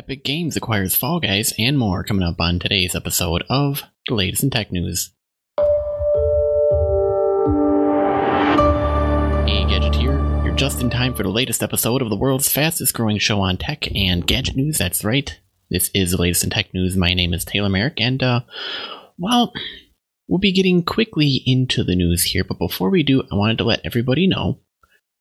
Epic Games acquires Fall Guys and more coming up on today's episode of the latest in tech news. Hey, Gadget here. You're just in time for the latest episode of the world's fastest growing show on tech and gadget news. That's right. This is the latest in tech news. My name is Taylor Merrick, and, uh, well, we'll be getting quickly into the news here, but before we do, I wanted to let everybody know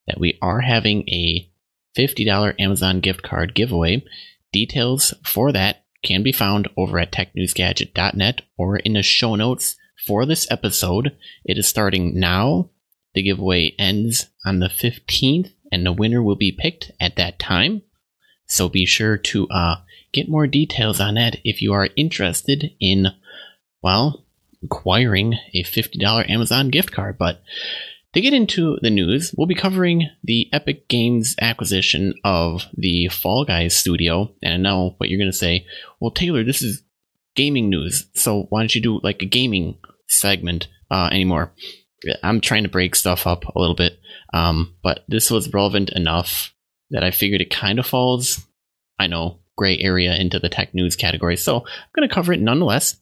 that we are having a $50 Amazon gift card giveaway. Details for that can be found over at technewsgadget.net or in the show notes for this episode. It is starting now. The giveaway ends on the 15th, and the winner will be picked at that time. So be sure to uh, get more details on that if you are interested in, well, acquiring a $50 Amazon gift card. But to get into the news, we'll be covering the Epic Games acquisition of the Fall Guys studio. And I know what you're going to say. Well, Taylor, this is gaming news. So why don't you do like a gaming segment uh, anymore? I'm trying to break stuff up a little bit. Um, but this was relevant enough that I figured it kind of falls, I know, gray area into the tech news category. So I'm going to cover it nonetheless.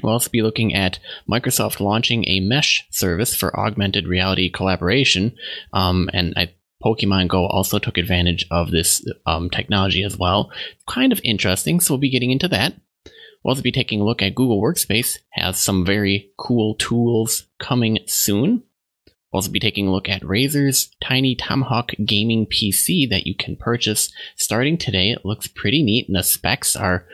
We'll also be looking at Microsoft launching a mesh service for augmented reality collaboration. Um, and I, Pokemon Go also took advantage of this um, technology as well. Kind of interesting, so we'll be getting into that. We'll also be taking a look at Google Workspace, has some very cool tools coming soon. We'll also be taking a look at Razer's tiny Tomahawk gaming PC that you can purchase starting today. It looks pretty neat, and the specs are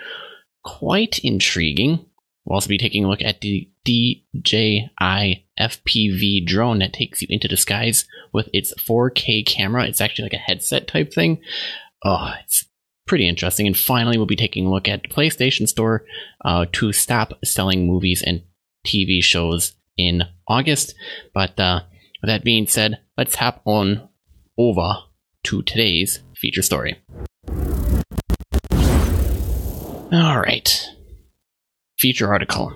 quite intriguing. We'll also be taking a look at the DJI FPV drone that takes you into the skies with its 4K camera. It's actually like a headset type thing. Oh, it's pretty interesting. And finally, we'll be taking a look at the PlayStation Store uh, to stop selling movies and TV shows in August. But uh, with that being said, let's hop on over to today's feature story. All right feature article.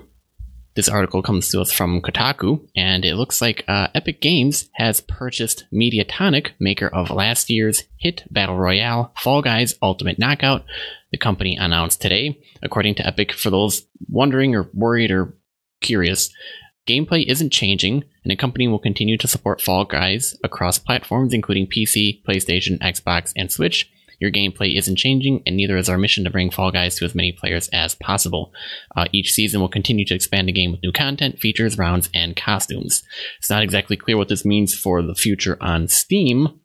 This article comes to us from Kotaku, and it looks like uh, Epic Games has purchased Mediatonic, maker of last year's hit battle royale Fall Guys Ultimate Knockout. The company announced today, according to Epic, for those wondering or worried or curious, gameplay isn't changing, and the company will continue to support Fall Guys across platforms including PC, PlayStation, Xbox, and Switch. Your gameplay isn't changing, and neither is our mission to bring Fall Guys to as many players as possible. Uh, each season will continue to expand the game with new content, features, rounds, and costumes. It's not exactly clear what this means for the future on Steam,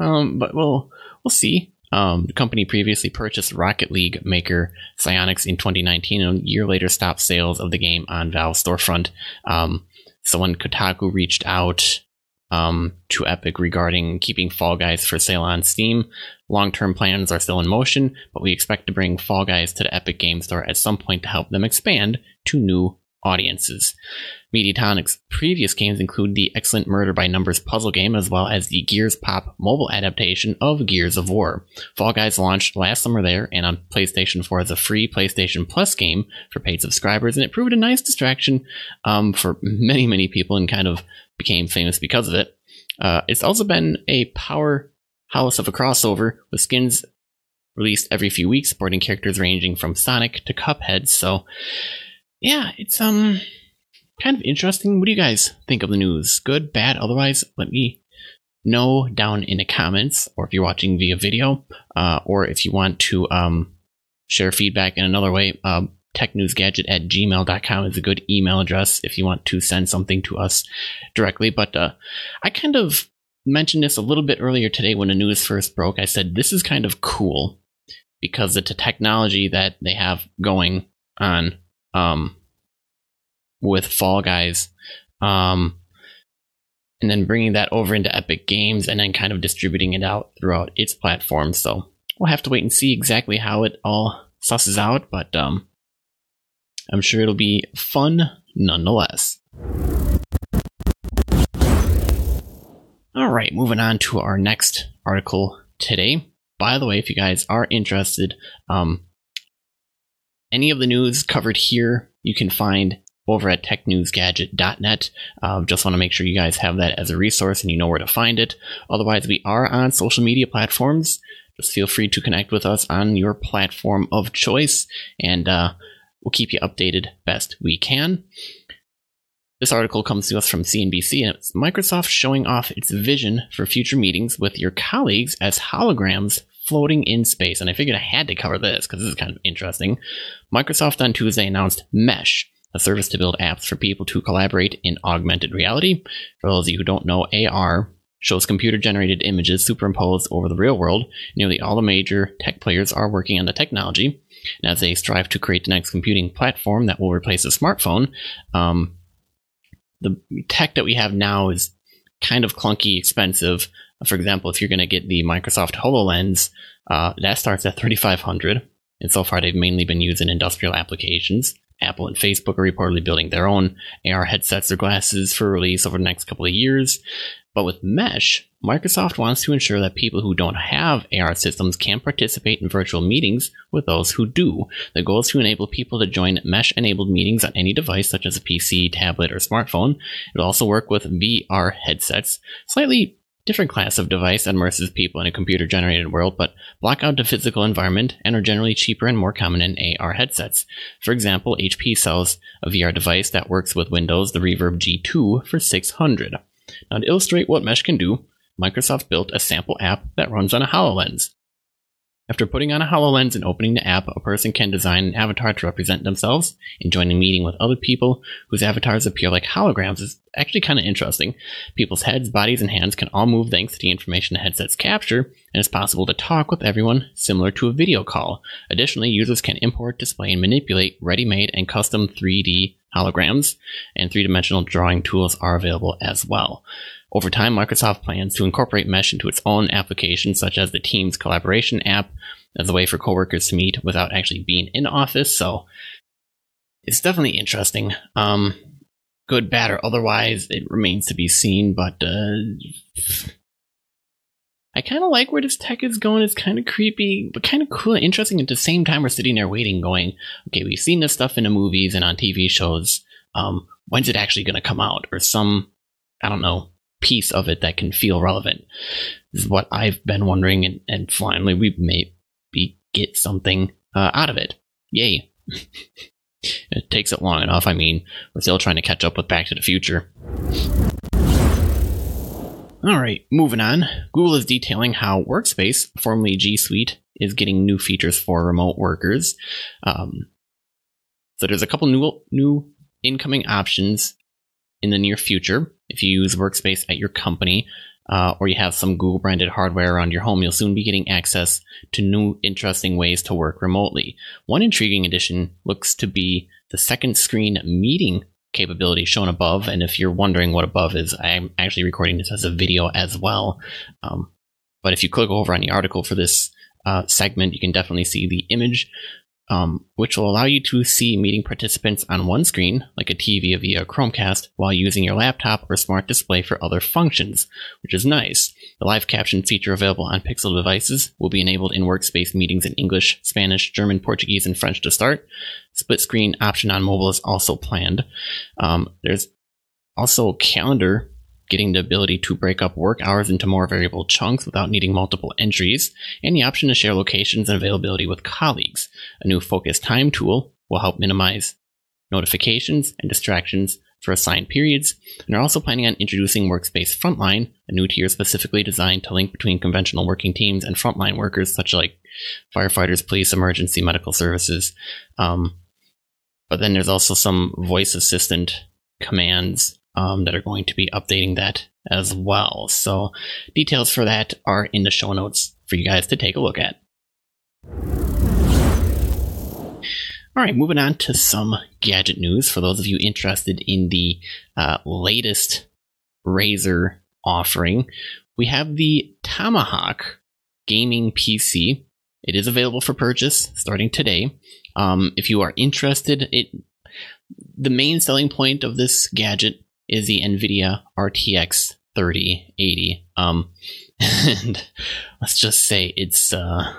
um, but we'll we'll see. Um, the company previously purchased Rocket League maker Psyonix in 2019, and a year later stopped sales of the game on Valve storefront. Um, so when Kotaku reached out um, to Epic regarding keeping Fall Guys for sale on Steam. Long term plans are still in motion, but we expect to bring Fall Guys to the Epic Game Store at some point to help them expand to new audiences. Mediatonic's previous games include the excellent Murder by Numbers puzzle game as well as the Gears Pop mobile adaptation of Gears of War. Fall Guys launched last summer there and on PlayStation 4 as a free PlayStation Plus game for paid subscribers, and it proved a nice distraction um, for many, many people and kind of became famous because of it. Uh, it's also been a powerhouse of a crossover with skins released every few weeks, supporting characters ranging from Sonic to Cuphead. So, yeah, it's um kind of interesting. What do you guys think of the news? Good, bad? Otherwise, let me know down in the comments, or if you're watching via video, uh, or if you want to um, share feedback in another way, um, technewsgadget at gmail.com is a good email address if you want to send something to us directly. But uh, I kind of mentioned this a little bit earlier today when the news first broke. I said this is kind of cool because it's a technology that they have going on um, with Fall Guys. Um, and then bringing that over into Epic Games and then kind of distributing it out throughout its platforms. So we'll have to wait and see exactly how it all susses out. But um, I'm sure it'll be fun nonetheless. All right, moving on to our next article today. By the way, if you guys are interested, um, any of the news covered here you can find over at technewsgadget.net. Uh, just want to make sure you guys have that as a resource and you know where to find it. Otherwise, we are on social media platforms just feel free to connect with us on your platform of choice, and uh, we'll keep you updated best we can. This article comes to us from CNBC, and it's Microsoft showing off its vision for future meetings with your colleagues as holograms floating in space. And I figured I had to cover this because this is kind of interesting. Microsoft on Tuesday announced Mesh, a service to build apps for people to collaborate in augmented reality. For those of you who don't know, AR shows computer generated images superimposed over the real world. Nearly all the major tech players are working on the technology. And as they strive to create the next computing platform that will replace the smartphone, um, the tech that we have now is kind of clunky, expensive. For example, if you're going to get the Microsoft HoloLens, uh, that starts at 3500 and so far they've mainly been used in industrial applications. Apple and Facebook are reportedly building their own AR headsets or glasses for release over the next couple of years. But with Mesh, Microsoft wants to ensure that people who don't have AR systems can participate in virtual meetings with those who do. The goal is to enable people to join Mesh enabled meetings on any device, such as a PC, tablet, or smartphone. It'll also work with VR headsets, slightly different class of device that immerses people in a computer generated world, but block out the physical environment and are generally cheaper and more common in AR headsets. For example, HP sells a VR device that works with Windows, the Reverb G2, for 600. Now, to illustrate what Mesh can do, Microsoft built a sample app that runs on a HoloLens. After putting on a HoloLens and opening the app, a person can design an avatar to represent themselves and join a meeting with other people whose avatars appear like holograms is actually kind of interesting. People's heads, bodies, and hands can all move thanks to the information the headsets capture, and it's possible to talk with everyone similar to a video call. Additionally, users can import, display, and manipulate ready-made and custom 3D holograms, and three-dimensional drawing tools are available as well. Over time, Microsoft plans to incorporate Mesh into its own applications, such as the Teams collaboration app, as a way for coworkers to meet without actually being in office. So it's definitely interesting. Um, good, bad, or otherwise, it remains to be seen. But uh, I kind of like where this tech is going. It's kind of creepy, but kind of cool and interesting. At the same time, we're sitting there waiting, going, "Okay, we've seen this stuff in the movies and on TV shows. Um, when's it actually going to come out?" Or some, I don't know, piece of it that can feel relevant. This is what I've been wondering, and, and finally we maybe get something uh, out of it. Yay. it takes it long enough. I mean, we're still trying to catch up with Back to the Future. All right, moving on. Google is detailing how Workspace, formerly G Suite, is getting new features for remote workers. Um, so there's a couple new new incoming options in the near future. If you use Workspace at your company, uh, or you have some Google branded hardware around your home, you'll soon be getting access to new interesting ways to work remotely. One intriguing addition looks to be the second screen meeting capability shown above. And if you're wondering what above is, I'm actually recording this as a video as well. Um, but if you click over on the article for this uh, segment, you can definitely see the image um, which will allow you to see meeting participants on one screen, like a TV via Chromecast, while using your laptop or smart display for other functions, which is nice. The live caption feature available on Pixel devices will be enabled in workspace meetings in English, Spanish, German, Portuguese, and French to start. Split screen option on mobile is also planned. Um, there's also calendar getting the ability to break up work hours into more variable chunks without needing multiple entries, and the option to share locations and availability with colleagues. A new focus time tool will help minimize notifications and distractions for assigned periods, and are also planning on introducing Workspace Frontline, a new tier specifically designed to link between conventional working teams and frontline workers such like firefighters, police, emergency medical services. Um, but then there's also some voice assistant commands um, that are going to be updating that as well. So details for that are in the show notes for you guys to take a look at. All right, moving on to some gadget news. For those of you interested in the uh, latest Razer offering, we have the Tomahawk gaming PC. It is available for purchase starting today. Um, if you are interested, it the main selling point of this gadget is the NVIDIA RTX 3080. Um, and let's just say it's uh,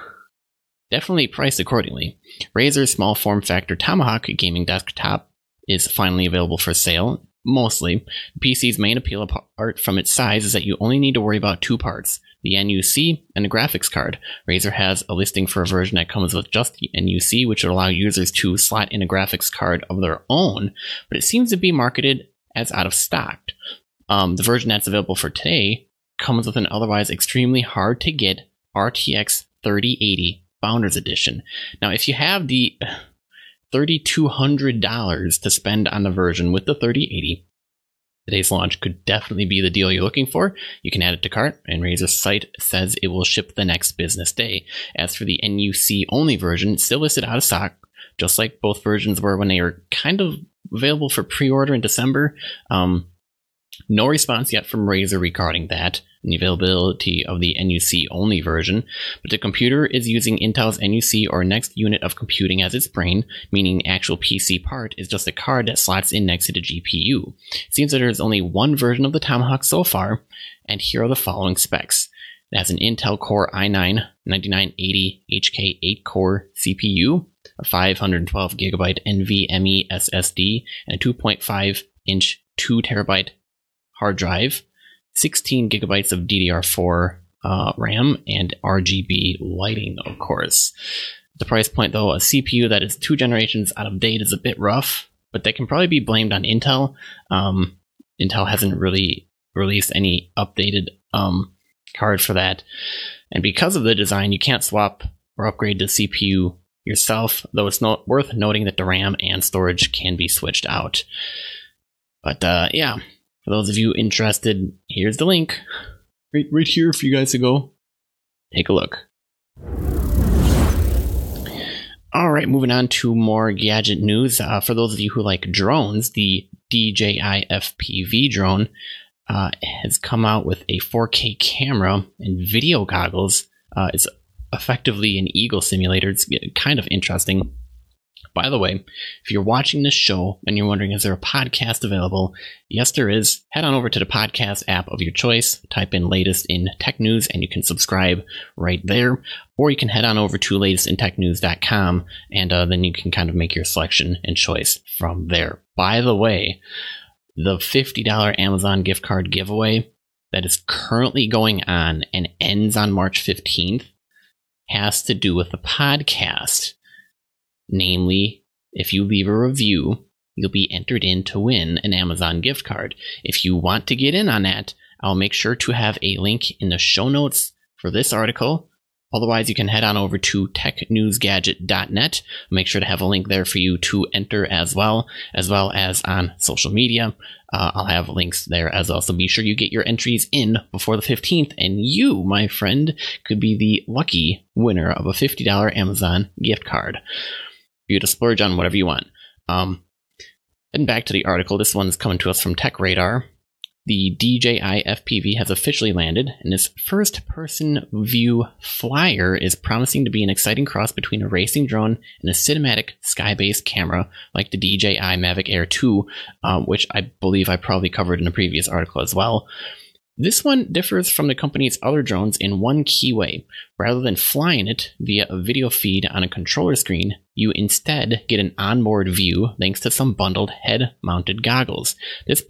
definitely priced accordingly. Razer's small form factor Tomahawk gaming desktop is finally available for sale. mostly. The PC's main appeal apart from its size is that you only need to worry about two parts the NUC and the graphics card. Razer has a listing for a version that comes with just the NUC, which would allow users to slot in a graphics card of their own, but it seems to be marketed as out of stock. Um, the version that's available for today comes with an otherwise extremely hard to get RTX 3080 Founders Edition. Now, if you have the $3,200 to spend on the version with the 3080, today's launch could definitely be the deal you're looking for. You can add it to cart, and Razer's site says it will ship the next business day. As for the NUC only version, still listed out of stock, just like both versions were when they were kind of available for pre order in December. Um, no response yet from Razer regarding that and the availability of the NUC only version, but the computer is using Intel's NUC or next unit of computing as its brain, meaning the actual PC part is just a card that slots in next to the GPU. Seems that there's only one version of the Tomahawk so far, and here are the following specs. It has an Intel Core i9 9980 HK 8 core CPU, a 512 gigabyte NVMe SSD, and a 2.5 inch 2 terabyte hard drive, 16 gigabytes of DDR4 uh, RAM, and RGB lighting, of course. The price point, though, a CPU that is two generations out of date is a bit rough, but that can probably be blamed on Intel. Um, Intel hasn't really released any updated um, card for that. And because of the design, you can't swap or upgrade the CPU yourself, though it's not worth noting that the RAM and storage can be switched out. But uh, yeah, for those of you interested, here's the link right, right here for you guys to go take a look. All right, moving on to more gadget news. Uh, for those of you who like drones, the DJI FPV drone uh, has come out with a 4K camera and video goggles. Uh, it's effectively an eagle simulator. It's kind of interesting. By the way, if you're watching this show and you're wondering, is there a podcast available? Yes, there is. Head on over to the podcast app of your choice, type in latest in tech news, and you can subscribe right there. Or you can head on over to latestintechnews.com and uh, then you can kind of make your selection and choice from there. By the way, the $50 Amazon gift card giveaway that is currently going on and ends on March 15th has to do with the podcast. Namely, if you leave a review, you'll be entered in to win an Amazon gift card. If you want to get in on that, I'll make sure to have a link in the show notes for this article. Otherwise, you can head on over to technewsgadget.net. Make sure to have a link there for you to enter as well, as well as on social media. Uh, I'll have links there as well. So be sure you get your entries in before the 15th, and you, my friend, could be the lucky winner of a $50 Amazon gift card you to splurge on whatever you want. Um, and back to the article. This one's coming to us from Tech Radar. The DJI FPV has officially landed, and this first person view flyer is promising to be an exciting cross between a racing drone and a cinematic sky based camera like the DJI Mavic Air 2, um, which I believe I probably covered in a previous article as well. This one differs from the company's other drones in one key way. Rather than flying it via a video feed on a controller screen, you instead get an onboard view thanks to some bundled head mounted goggles. This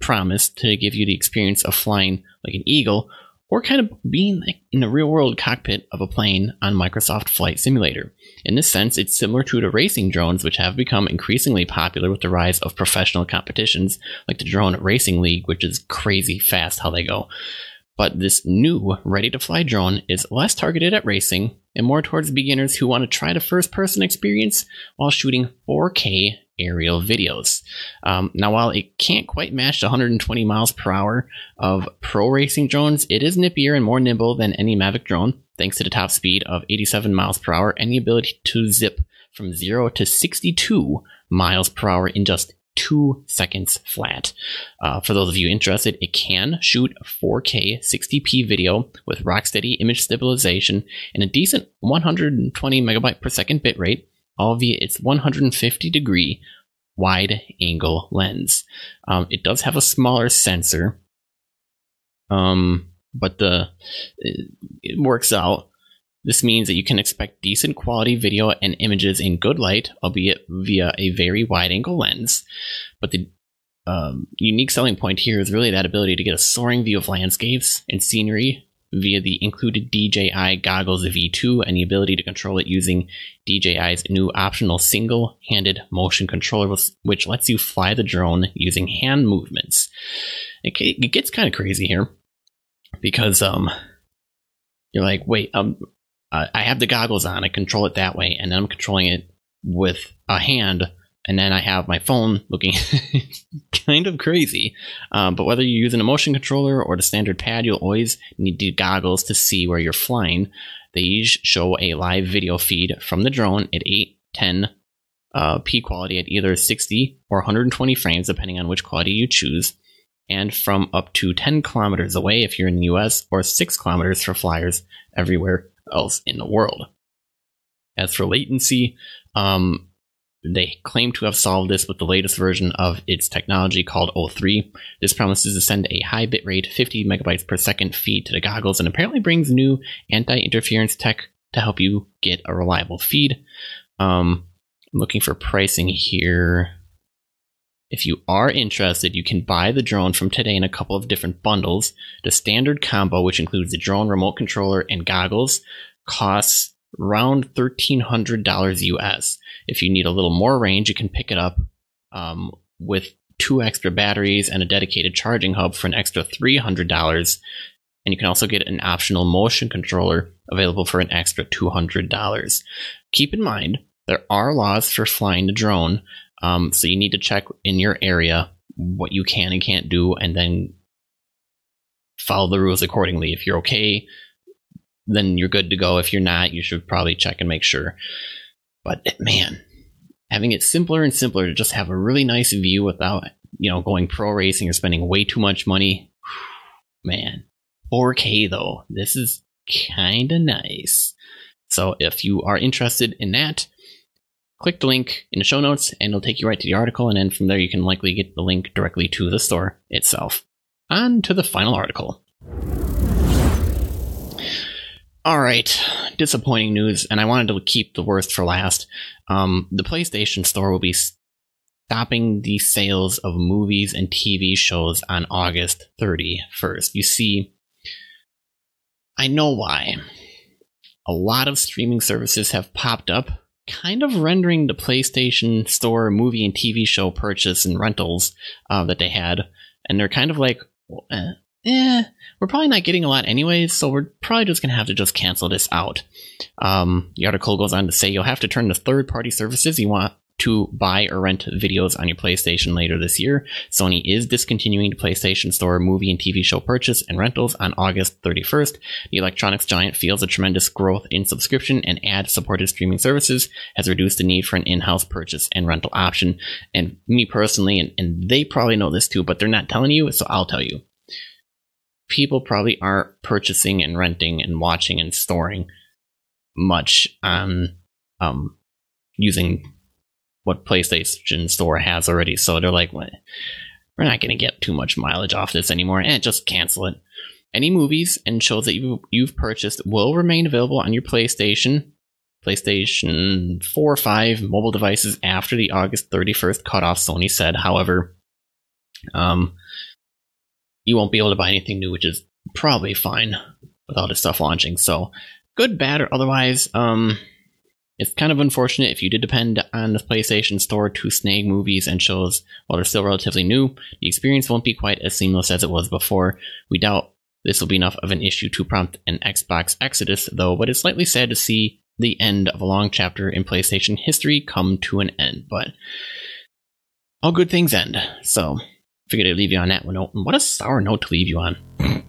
promise to give you the experience of flying like an eagle or kind of being like in the real world cockpit of a plane on Microsoft Flight Simulator. In this sense, it's similar to the racing drones, which have become increasingly popular with the rise of professional competitions like the Drone Racing League, which is crazy fast how they go. But this new ready to fly drone is less targeted at racing and more towards beginners who want to try the first person experience while shooting 4K aerial videos. Um, now, while it can't quite match the 120 miles per hour of pro racing drones, it is nippier and more nimble than any Mavic drone, thanks to the top speed of 87 miles per hour and the ability to zip from 0 to 62 miles per hour in just two seconds flat. Uh, for those of you interested, it can shoot 4K 60p video with rocksteady image stabilization and a decent 120 megabyte per second bitrate all via its 150 degree wide angle lens. Um, it does have a smaller sensor, um, but the it, it works out. This means that you can expect decent quality video and images in good light, albeit via a very wide angle lens. But the um, unique selling point here is really that ability to get a soaring view of landscapes and scenery via the included DJI Goggles V2 and the ability to control it using DJI's new optional single handed motion controller, which lets you fly the drone using hand movements. It, gets kind of crazy here because um, you're like, wait, um, I have the goggles on, I control it that way, and then I'm controlling it with a hand and then I have my phone looking kind of crazy. Um, but whether you use an emotion controller or the standard pad, you'll always need the goggles to see where you're flying. They each show a live video feed from the drone at 810 uh, P quality at either 60 or 120 frames, depending on which quality you choose, and from up to 10 kilometers away if you're in the US, or 6 kilometers for flyers everywhere else in the world. As for latency, um, they claim to have solved this with the latest version of its technology called O3. This promises to send a high bitrate 50 megabytes per second feed to the goggles and apparently brings new anti interference tech to help you get a reliable feed. Um, I'm looking for pricing here. If you are interested, you can buy the drone from today in a couple of different bundles. The standard combo, which includes the drone remote controller and goggles, costs around $1,300 US. If you need a little more range, you can pick it up um, with two extra batteries and a dedicated charging hub for an extra $300. And you can also get an optional motion controller available for an extra $200. Keep in mind, there are laws for flying the drone, um, so you need to check in your area what you can and can't do, and then follow the rules accordingly. If you're okay then you're good to go. If you're not, you should probably check and make sure. But man, having it simpler and simpler to just have a really nice view without, you know, going pro racing or spending way too much money. Man, 4K though, this is kind of nice. So if you are interested in that, click the link in the show notes and it'll take you right to the article. And then from there, you can likely get the link directly to the store itself. On to the final article. All right, disappointing news, and I wanted to keep the worst for last. Um, the PlayStation Store will be stopping the sales of movies and TV shows on August 31st. You see, I know why. A lot of streaming services have popped up, kind of rendering the PlayStation Store movie and TV show purchase and rentals uh, that they had, and they're kind of like, eh, eh, we're probably not getting a lot anyways, so we're probably just going to have to just cancel this out. Um, the article goes on to say you'll have to turn to third party services you want to buy or rent videos on your PlayStation later this year. Sony is discontinuing the PlayStation Store movie and TV show purchase and rentals on August 31st. The electronics giant feels a tremendous growth in subscription and ad supported streaming services has reduced the need for an in house purchase and rental option. And me personally, and, and they probably know this too, but they're not telling you, so I'll tell you people probably aren't purchasing and renting and watching and storing much on um, using what PlayStation Store has already. So they're like, we're not going to get too much mileage off this anymore, and just cancel it. Any movies and shows that you, you've purchased will remain available on your PlayStation, PlayStation 4 or 5 mobile devices after the August 31st cutoff, Sony said. However, um, you won't be able to buy anything new, which is probably fine with all this stuff launching. So good, bad, or otherwise, um, it's kind of unfortunate if you did depend on the PlayStation Store to snag movies and shows while they're still relatively new. The experience won't be quite as seamless as it was before. We doubt this will be enough of an issue to prompt an Xbox exodus, though, but it's slightly sad to see the end of a long chapter in PlayStation history come to an end. But all good things end. So Figured I'd leave you on that one note. What a sour note to leave you on.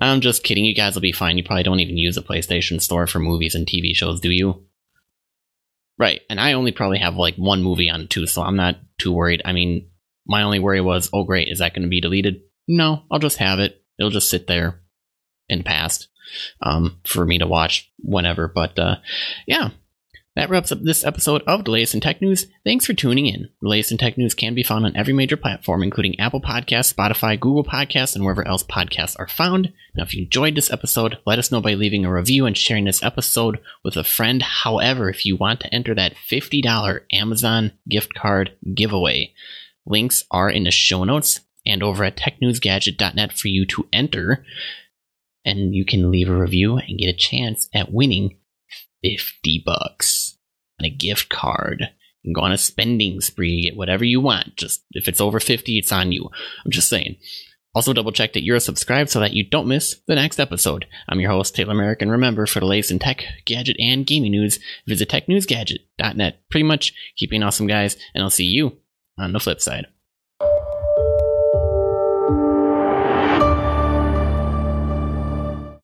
I'm just kidding. You guys will be fine. You probably don't even use a PlayStation Store for movies and TV shows, do you? Right. And I only probably have like one movie on too, so I'm not too worried. I mean, my only worry was, oh great, is that going to be deleted? No, I'll just have it. It'll just sit there in past um, for me to watch whenever. But uh, yeah, That wraps up this episode of the latest in tech news. Thanks for tuning in. The latest in tech news can be found on every major platform, including Apple Podcasts, Spotify, Google Podcasts, and wherever else podcasts are found. Now, if you enjoyed this episode, let us know by leaving a review and sharing this episode with a friend. However, if you want to enter that $50 Amazon gift card giveaway, links are in the show notes and over at technewsgadget.net for you to enter. And you can leave a review and get a chance at winning 50 bucks and a gift card. Can go on a spending spree, get whatever you want. Just if it's over 50, it's on you. I'm just saying. Also, double check that you're subscribed so that you don't miss the next episode. I'm your host, Taylor Merrick, and remember, for the latest in tech, gadget, and gaming news, visit technewsgadget.net. Pretty much, keep being awesome, guys, and I'll see you on the flip side.